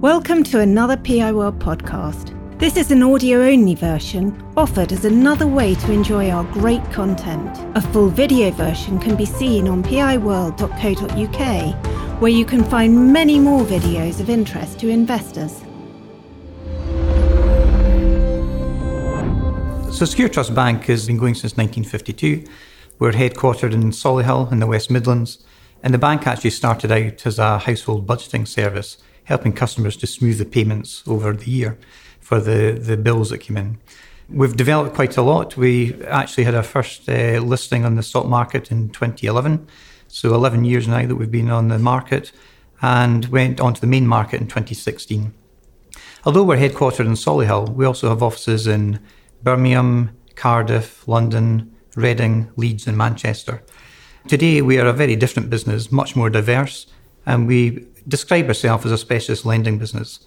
Welcome to another PI World podcast. This is an audio only version offered as another way to enjoy our great content. A full video version can be seen on piworld.co.uk, where you can find many more videos of interest to investors. So Secure Trust Bank has been going since 1952. We're headquartered in Solihull in the West Midlands, and the bank actually started out as a household budgeting service helping customers to smooth the payments over the year for the, the bills that came in. We've developed quite a lot. We actually had our first uh, listing on the stock market in 2011, so 11 years now that we've been on the market, and went onto the main market in 2016. Although we're headquartered in Solihull, we also have offices in Birmingham, Cardiff, London, Reading, Leeds, and Manchester. Today, we are a very different business, much more diverse, and we describe ourselves as a specialist lending business.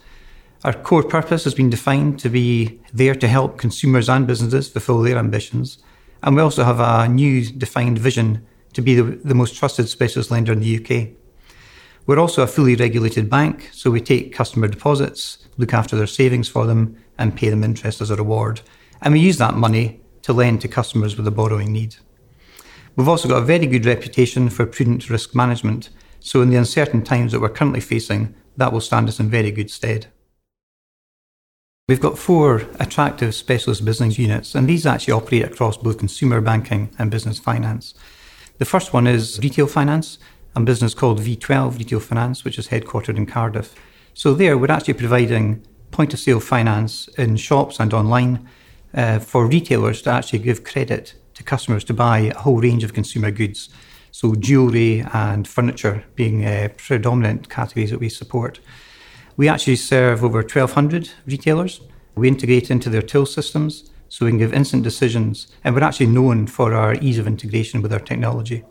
Our core purpose has been defined to be there to help consumers and businesses fulfill their ambitions. And we also have a new defined vision to be the, the most trusted specialist lender in the UK. We're also a fully regulated bank, so we take customer deposits, look after their savings for them, and pay them interest as a reward. And we use that money to lend to customers with a borrowing need. We've also got a very good reputation for prudent risk management, so, in the uncertain times that we're currently facing, that will stand us in very good stead. We've got four attractive specialist business units, and these actually operate across both consumer banking and business finance. The first one is retail finance, a business called V12 Retail Finance, which is headquartered in Cardiff. So, there we're actually providing point of sale finance in shops and online uh, for retailers to actually give credit to customers to buy a whole range of consumer goods. So, jewellery and furniture being uh, predominant categories that we support. We actually serve over 1,200 retailers. We integrate into their till systems so we can give instant decisions, and we're actually known for our ease of integration with our technology.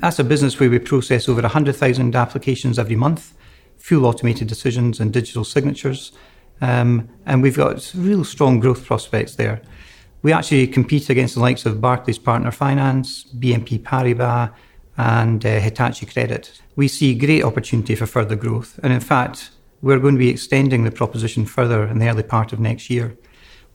That's a business where we process over 100,000 applications every month, full automated decisions and digital signatures, um, and we've got real strong growth prospects there. We actually compete against the likes of Barclays Partner Finance, BNP Paribas, and uh, Hitachi Credit. We see great opportunity for further growth, and in fact, we're going to be extending the proposition further in the early part of next year.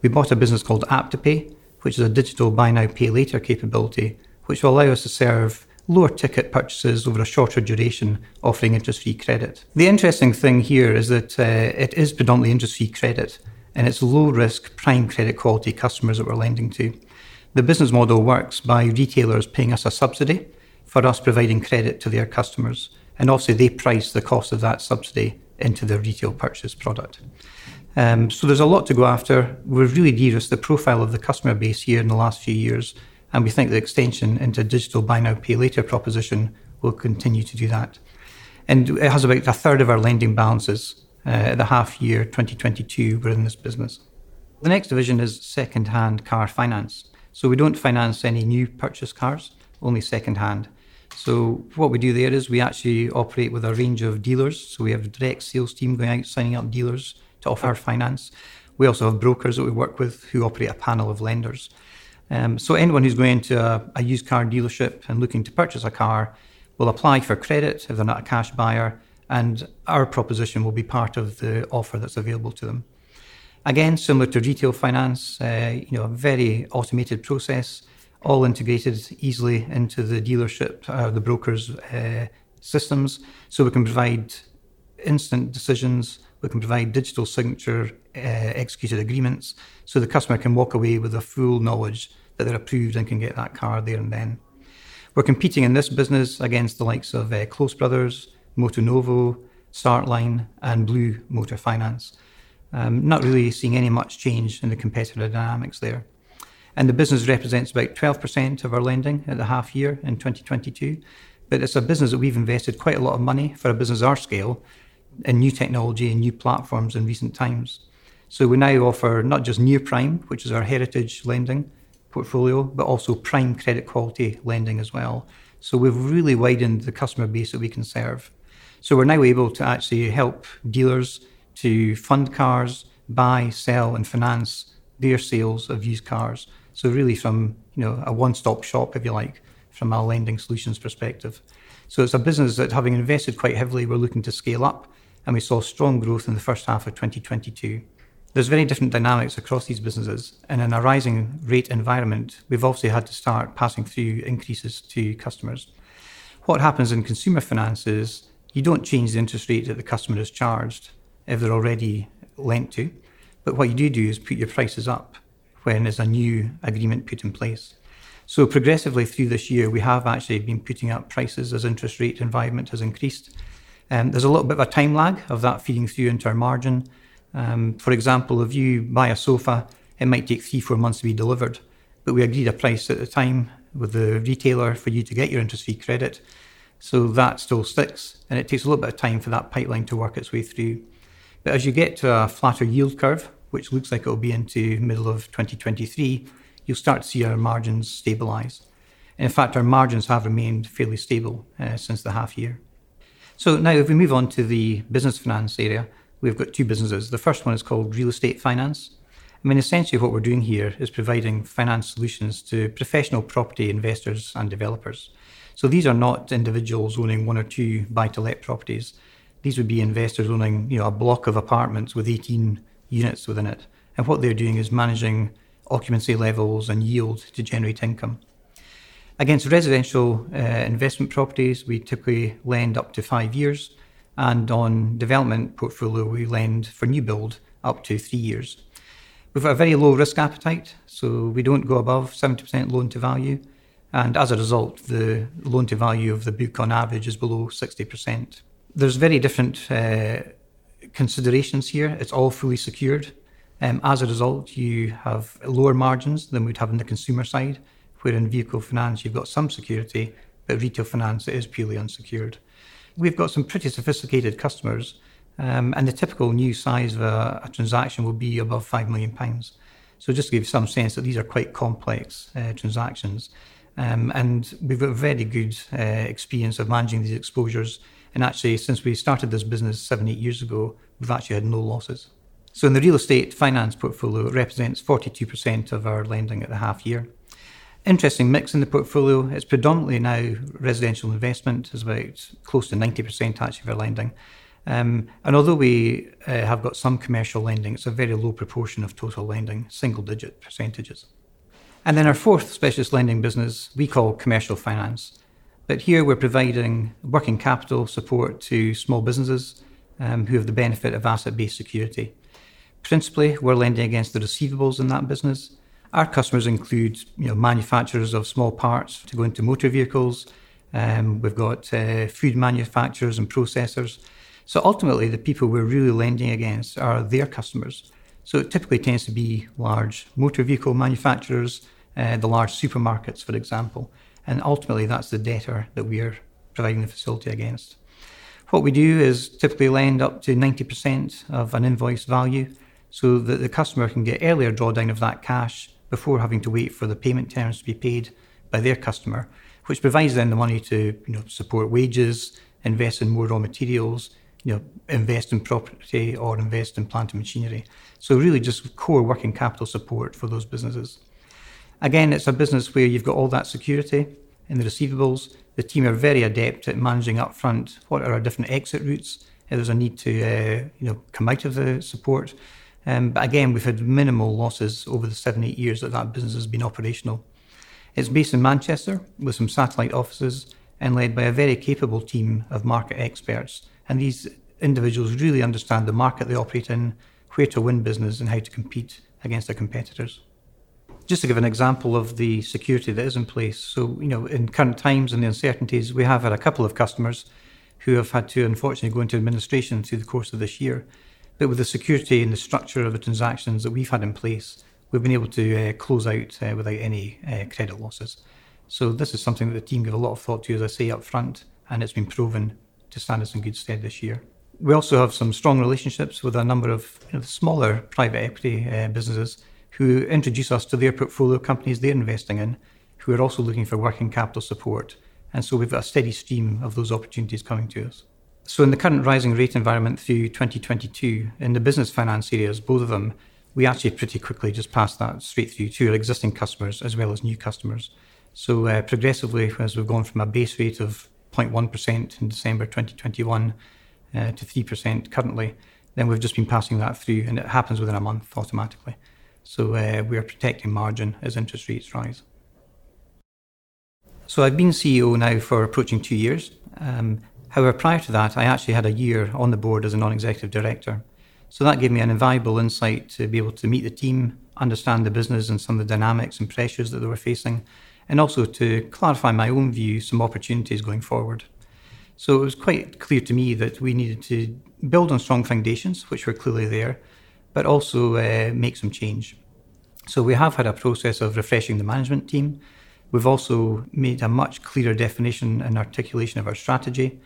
We bought a business called AppToPay, which is a digital buy now, pay later capability, which will allow us to serve lower ticket purchases over a shorter duration, offering interest free credit. The interesting thing here is that uh, it is predominantly interest free credit and it's low risk, prime credit quality customers that we're lending to. The business model works by retailers paying us a subsidy for us providing credit to their customers. And also, they price the cost of that subsidy into their retail purchase product. Um, so there's a lot to go after. We've really de-risked the profile of the customer base here in the last few years, and we think the extension into digital buy now pay later proposition will continue to do that. And it has about a third of our lending balances uh, the half year 2022 we're in this business. The next division is second hand car finance. So we don't finance any new purchase cars, only second hand. So what we do there is we actually operate with a range of dealers. So we have a direct sales team going out signing up dealers to offer finance. We also have brokers that we work with who operate a panel of lenders. Um, so anyone who's going to a, a used car dealership and looking to purchase a car will apply for credit if they're not a cash buyer and our proposition will be part of the offer that's available to them. Again, similar to retail finance, uh, you know, a very automated process, all integrated easily into the dealership, uh, the brokers' uh, systems, so we can provide instant decisions. We can provide digital signature uh, executed agreements, so the customer can walk away with a full knowledge that they're approved and can get that car there and then. We're competing in this business against the likes of uh, Close Brothers, Motonovo, Startline, and Blue Motor Finance. Um, not really seeing any much change in the competitive dynamics there. And the business represents about 12% of our lending at the half year in 2022. But it's a business that we've invested quite a lot of money for a business our scale in new technology and new platforms in recent times. So we now offer not just near prime, which is our heritage lending portfolio, but also prime credit quality lending as well. So we've really widened the customer base that we can serve. So we're now able to actually help dealers to fund cars, buy, sell, and finance their sales of used cars. So really, from you know a one-stop shop, if you like, from a lending solutions perspective. So it's a business that, having invested quite heavily, we're looking to scale up, and we saw strong growth in the first half of 2022. There's very different dynamics across these businesses, and in a rising rate environment, we've obviously had to start passing through increases to customers. What happens in consumer finance is you don't change the interest rate that the customer is charged if they're already lent to, but what you do do is put your prices up when there's a new agreement put in place. So progressively through this year, we have actually been putting up prices as interest rate environment has increased. Um, there's a little bit of a time lag of that feeding through into our margin. Um, for example, if you buy a sofa, it might take three, four months to be delivered, but we agreed a price at the time with the retailer for you to get your interest free credit. So that still sticks, and it takes a little bit of time for that pipeline to work its way through. But as you get to a flatter yield curve, which looks like it will be into middle of 2023, you'll start to see our margins stabilise. In fact, our margins have remained fairly stable uh, since the half year. So now, if we move on to the business finance area, we've got two businesses. The first one is called real estate finance. I mean, essentially, what we're doing here is providing finance solutions to professional property investors and developers. So these are not individuals owning one or two buy to let properties. These would be investors owning you know, a block of apartments with 18 units within it. And what they're doing is managing occupancy levels and yield to generate income. Against residential uh, investment properties, we typically lend up to five years. And on development portfolio, we lend for new build up to three years. We've got a very low risk appetite, so we don't go above 70% loan to value. And as a result, the loan to value of the book on average is below 60%. There's very different uh, considerations here. It's all fully secured. Um, as a result, you have lower margins than we'd have on the consumer side, where in vehicle finance you've got some security, but retail finance it is purely unsecured. We've got some pretty sophisticated customers, um, and the typical new size of a, a, transaction will be above five million pounds. So just to give some sense that these are quite complex uh, transactions, um, and we've got a very good uh, experience of managing these exposures and actually, since we started this business seven, eight years ago, we've actually had no losses. So in the real estate finance portfolio, it represents 42% of our lending at the half year. Interesting mix in the portfolio. It's predominantly now residential investment, is about close to 90% actually of our lending. Um, and although we uh, have got some commercial lending, it's a very low proportion of total lending, single digit percentages. And then our fourth specialist lending business we call commercial finance. But here we're providing working capital support to small businesses um, who have the benefit of asset based security. Principally, we're lending against the receivables in that business. Our customers include you know, manufacturers of small parts to go into motor vehicles. Um, we've got uh, food manufacturers and processors. So ultimately, the people we're really lending against are their customers. So it typically tends to be large motor vehicle manufacturers, uh, the large supermarkets, for example. And ultimately, that's the debtor that we are providing the facility against. What we do is typically lend up to 90% of an invoice value so that the customer can get earlier drawdown of that cash before having to wait for the payment terms to be paid by their customer, which provides them the money to you know, support wages, invest in more raw materials, you know, invest in property or invest in plant and machinery. So really just core working capital support for those businesses. Again, it's a business where you've got all that security in the receivables. The team are very adept at managing upfront what are our different exit routes. If there's a need to uh, you know come out of the support. Um, but again, we've had minimal losses over the seven, eight years that that business has been operational. It's based in Manchester with some satellite offices and led by a very capable team of market experts. And these individuals really understand the market they operate in, where to win business, and how to compete against their competitors just to give an example of the security that is in place. So, you know, in current times and the uncertainties, we have had a couple of customers who have had to unfortunately go into administration through the course of this year. But with the security and the structure of the transactions that we've had in place, we've been able to uh, close out uh, without any uh, credit losses. So this is something that the team give a lot of thought to, as I say up front, and it's been proven to stand us in good stead this year. We also have some strong relationships with a number of you know, smaller private equity uh, businesses who introduce us to their portfolio companies they're investing in, who are also looking for working capital support. And so we've got a steady stream of those opportunities coming to us. So, in the current rising rate environment through 2022, in the business finance areas, both of them, we actually pretty quickly just passed that straight through to our existing customers as well as new customers. So, uh, progressively, as we've gone from a base rate of 0.1% in December 2021 uh, to 3% currently, then we've just been passing that through, and it happens within a month automatically. So uh, we are protecting margin as interest rates rise. So I've been CEO now for approaching two years. Um, however, prior to that, I actually had a year on the board as a non executive director. So that gave me an invaluable insight to be able to meet the team, understand the business and some of the dynamics and pressures that they were facing, and also to clarify my own view, some opportunities going forward. So it was quite clear to me that we needed to build on strong foundations, which were clearly there, but also uh, make some change. So we have had a process of refreshing the management team. We've also made a much clearer definition and articulation of our strategy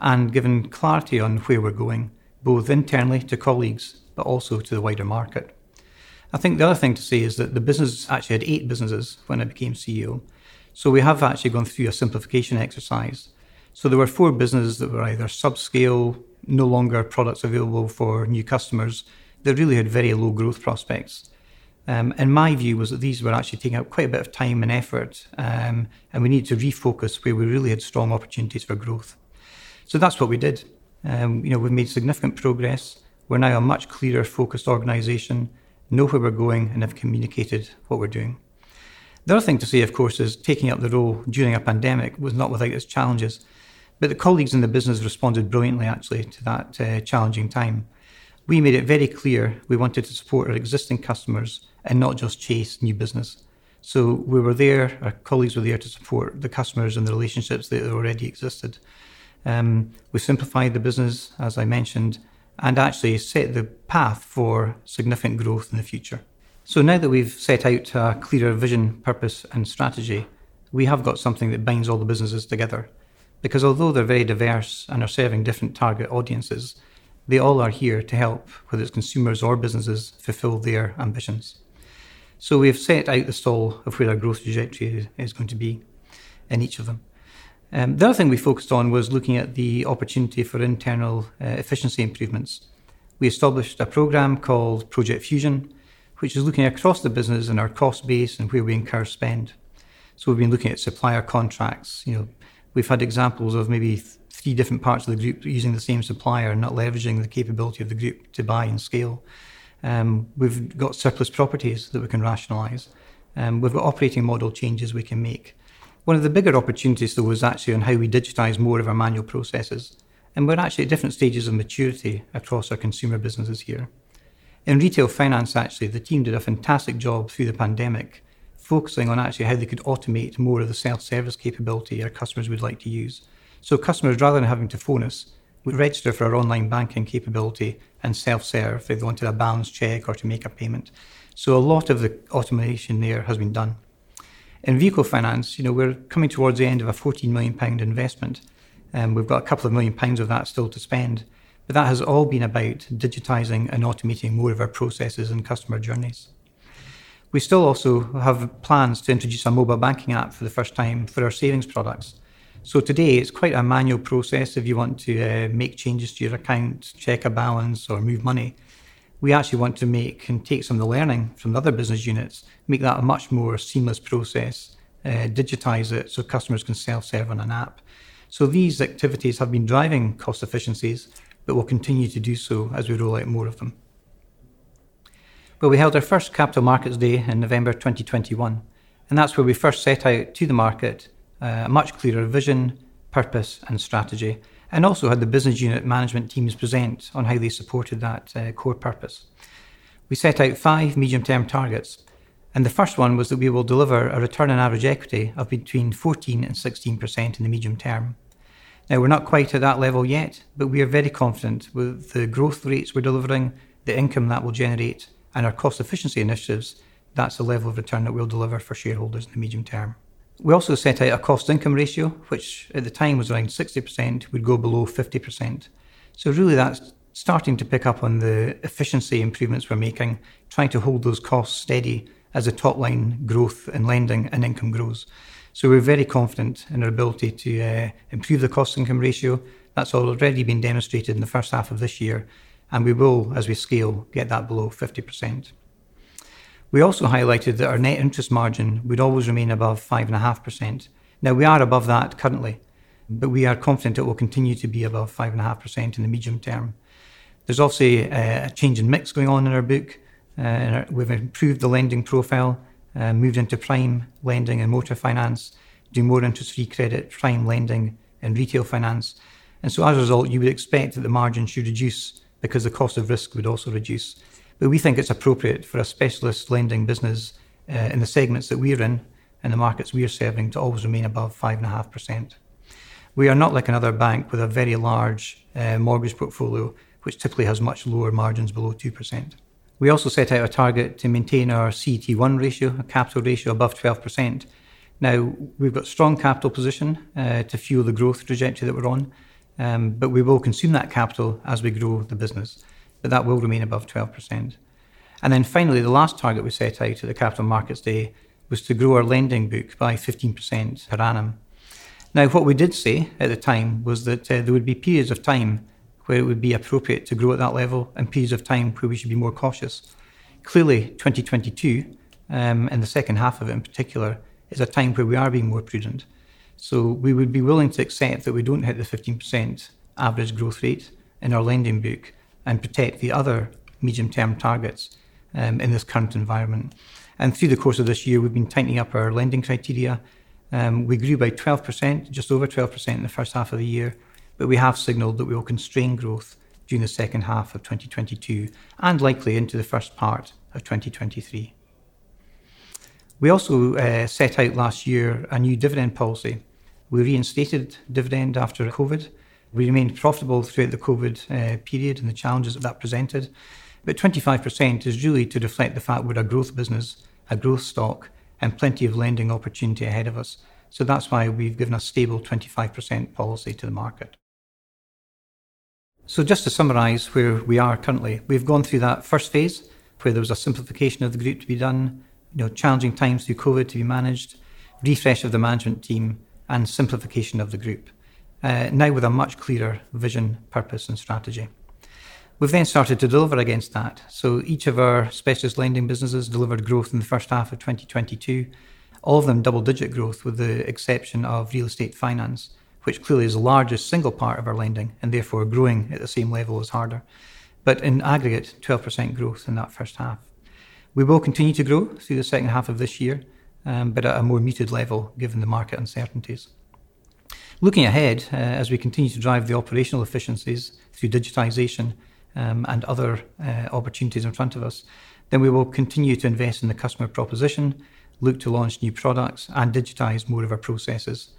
and given clarity on where we're going, both internally to colleagues, but also to the wider market. I think the other thing to say is that the business actually had eight businesses when I became CEO. So we have actually gone through a simplification exercise. So there were four businesses that were either subscale, no longer products available for new customers, that really had very low growth prospects. Um, and my view was that these were actually taking up quite a bit of time and effort, um, and we needed to refocus where we really had strong opportunities for growth. So that's what we did. Um, you know, we've made significant progress. We're now a much clearer, focused organisation, know where we're going, and have communicated what we're doing. The other thing to say, of course, is taking up the role during a pandemic was not without its challenges. But the colleagues in the business responded brilliantly, actually, to that uh, challenging time. We made it very clear we wanted to support our existing customers and not just chase new business. So we were there, our colleagues were there to support the customers and the relationships that already existed. Um, we simplified the business, as I mentioned, and actually set the path for significant growth in the future. So now that we've set out a clearer vision, purpose, and strategy, we have got something that binds all the businesses together. Because although they're very diverse and are serving different target audiences, they all are here to help, whether it's consumers or businesses, fulfill their ambitions. So we have set out the stall of where our growth trajectory is going to be in each of them. Um, the other thing we focused on was looking at the opportunity for internal uh, efficiency improvements. We established a program called Project Fusion, which is looking across the business and our cost base and where we incur spend. So we've been looking at supplier contracts. You know, we've had examples of maybe th- three different parts of the group using the same supplier and not leveraging the capability of the group to buy and scale. Um, we've got surplus properties that we can rationalise. Um, we've got operating model changes we can make. One of the bigger opportunities, though, was actually on how we digitise more of our manual processes. And we're actually at different stages of maturity across our consumer businesses here. In retail finance, actually, the team did a fantastic job through the pandemic, focusing on actually how they could automate more of the self service capability our customers would like to use. So, customers, rather than having to phone us, would register for our online banking capability and self-serve if they wanted a balance check or to make a payment. So a lot of the automation there has been done. In vehicle finance, you know, we're coming towards the end of a 14 million pound investment. and um, we've got a couple of million pounds of that still to spend. But that has all been about digitising and automating more of our processes and customer journeys. We still also have plans to introduce a mobile banking app for the first time for our savings products. So today it's quite a manual process if you want to uh, make changes to your account, check a balance, or move money. We actually want to make and take some of the learning from the other business units, make that a much more seamless process, uh, digitize it so customers can self serve on an app. So these activities have been driving cost efficiencies, but will continue to do so as we roll out more of them. Well, we held our first Capital Markets Day in November 2021, and that's where we first set out to the market uh, a much clearer vision, purpose, and strategy, and also had the business unit management teams present on how they supported that uh, core purpose. We set out five medium term targets, and the first one was that we will deliver a return on average equity of between 14 and 16% in the medium term. Now, we're not quite at that level yet, but we are very confident with the growth rates we're delivering, the income that will generate, and our cost efficiency initiatives. That's the level of return that we'll deliver for shareholders in the medium term. We also set out a cost income ratio, which at the time was around 60%, would go below 50%. So, really, that's starting to pick up on the efficiency improvements we're making, trying to hold those costs steady as the top line growth in lending and income grows. So, we're very confident in our ability to uh, improve the cost income ratio. That's already been demonstrated in the first half of this year, and we will, as we scale, get that below 50%. We also highlighted that our net interest margin would always remain above 5.5%. Now, we are above that currently, but we are confident it will continue to be above 5.5% in the medium term. There's also a, change in mix going on in our book. Uh, we've improved the lending profile, uh, moved into prime lending and motor finance, do more interest free credit, prime lending, and retail finance. And so as a result, you would expect that the margin should reduce because the cost of risk would also reduce. But we think it's appropriate for a specialist lending business uh, in the segments that we're in and the markets we're serving to always remain above 5.5%. We are not like another bank with a very large uh, mortgage portfolio, which typically has much lower margins below 2%. We also set out a target to maintain our CET1 ratio, a capital ratio above 12%. Now, we've got strong capital position uh, to fuel the growth trajectory that we're on, um, but we will consume that capital as we grow the business but that will remain above 12%. And then finally, the last target we set out at the Capital Markets Day was to grow our lending book by 15% per annum. Now, what we did say at the time was that uh, there would be periods of time where it would be appropriate to grow at that level and periods of time where we should be more cautious. Clearly, 2022, um, and the second half of it in particular, is a time where we are being more prudent. So we would be willing to accept that we don't hit the 15% average growth rate in our lending book and protect the other medium term targets um, in this current environment. And through the course of this year, we've been tightening up our lending criteria. Um, we grew by 12%, just over 12% in the first half of the year, but we have signalled that we will constrain growth during the second half of 2022 and likely into the first part of 2023. We also uh, set out last year a new dividend policy. We reinstated dividend after COVID we remained profitable throughout the COVID uh, period and the challenges that that presented. But 25% is really to reflect the fact we're a growth business, a growth stock, and plenty of lending opportunity ahead of us. So that's why we've given a stable 25% policy to the market. So just to summarise where we are currently, we've gone through that first phase where there was a simplification of the group to be done, you know, challenging times through COVID to be managed, refresh of the management team, and simplification of the group uh, now with a much clearer vision, purpose, and strategy. We've then started to deliver against that. So each of our specialist lending businesses delivered growth in the first half of 2022, all of them double digit growth, with the exception of real estate finance, which clearly is the largest single part of our lending and therefore growing at the same level as harder. But in aggregate, 12% growth in that first half. We will continue to grow through the second half of this year, um, but at a more muted level given the market uncertainties. Looking ahead, uh, as we continue to drive the operational efficiencies through digitisation um, and other uh, opportunities in front of us, then we will continue to invest in the customer proposition, look to launch new products, and digitise more of our processes.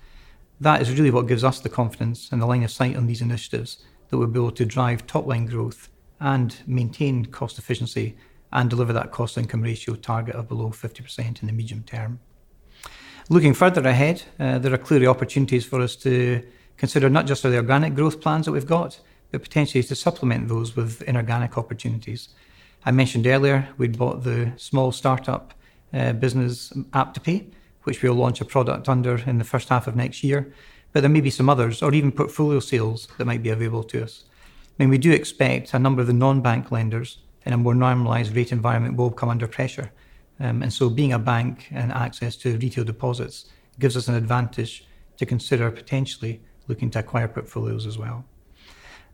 That is really what gives us the confidence and the line of sight on these initiatives that we'll be able to drive top line growth and maintain cost efficiency and deliver that cost income ratio target of below 50% in the medium term. Looking further ahead, uh, there are clearly opportunities for us to consider not just the organic growth plans that we've got, but potentially to supplement those with inorganic opportunities. I mentioned earlier we'd bought the small startup uh, business AppToPay, which we'll launch a product under in the first half of next year. But there may be some others, or even portfolio sales that might be available to us. I mean, we do expect a number of the non bank lenders in a more normalised rate environment will come under pressure. Um, and so being a bank and access to retail deposits gives us an advantage to consider potentially looking to acquire portfolios as well.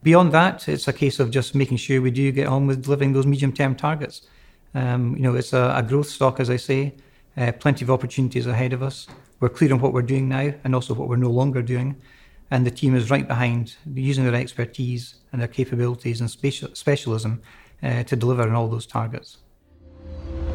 Beyond that, it's a case of just making sure we do get on with delivering those medium term targets. Um, you know, it's a, a, growth stock, as I say, uh, plenty of opportunities ahead of us. We're clear on what we're doing now and also what we're no longer doing. And the team is right behind using their expertise and their capabilities and special, specialism uh, to deliver on all those targets.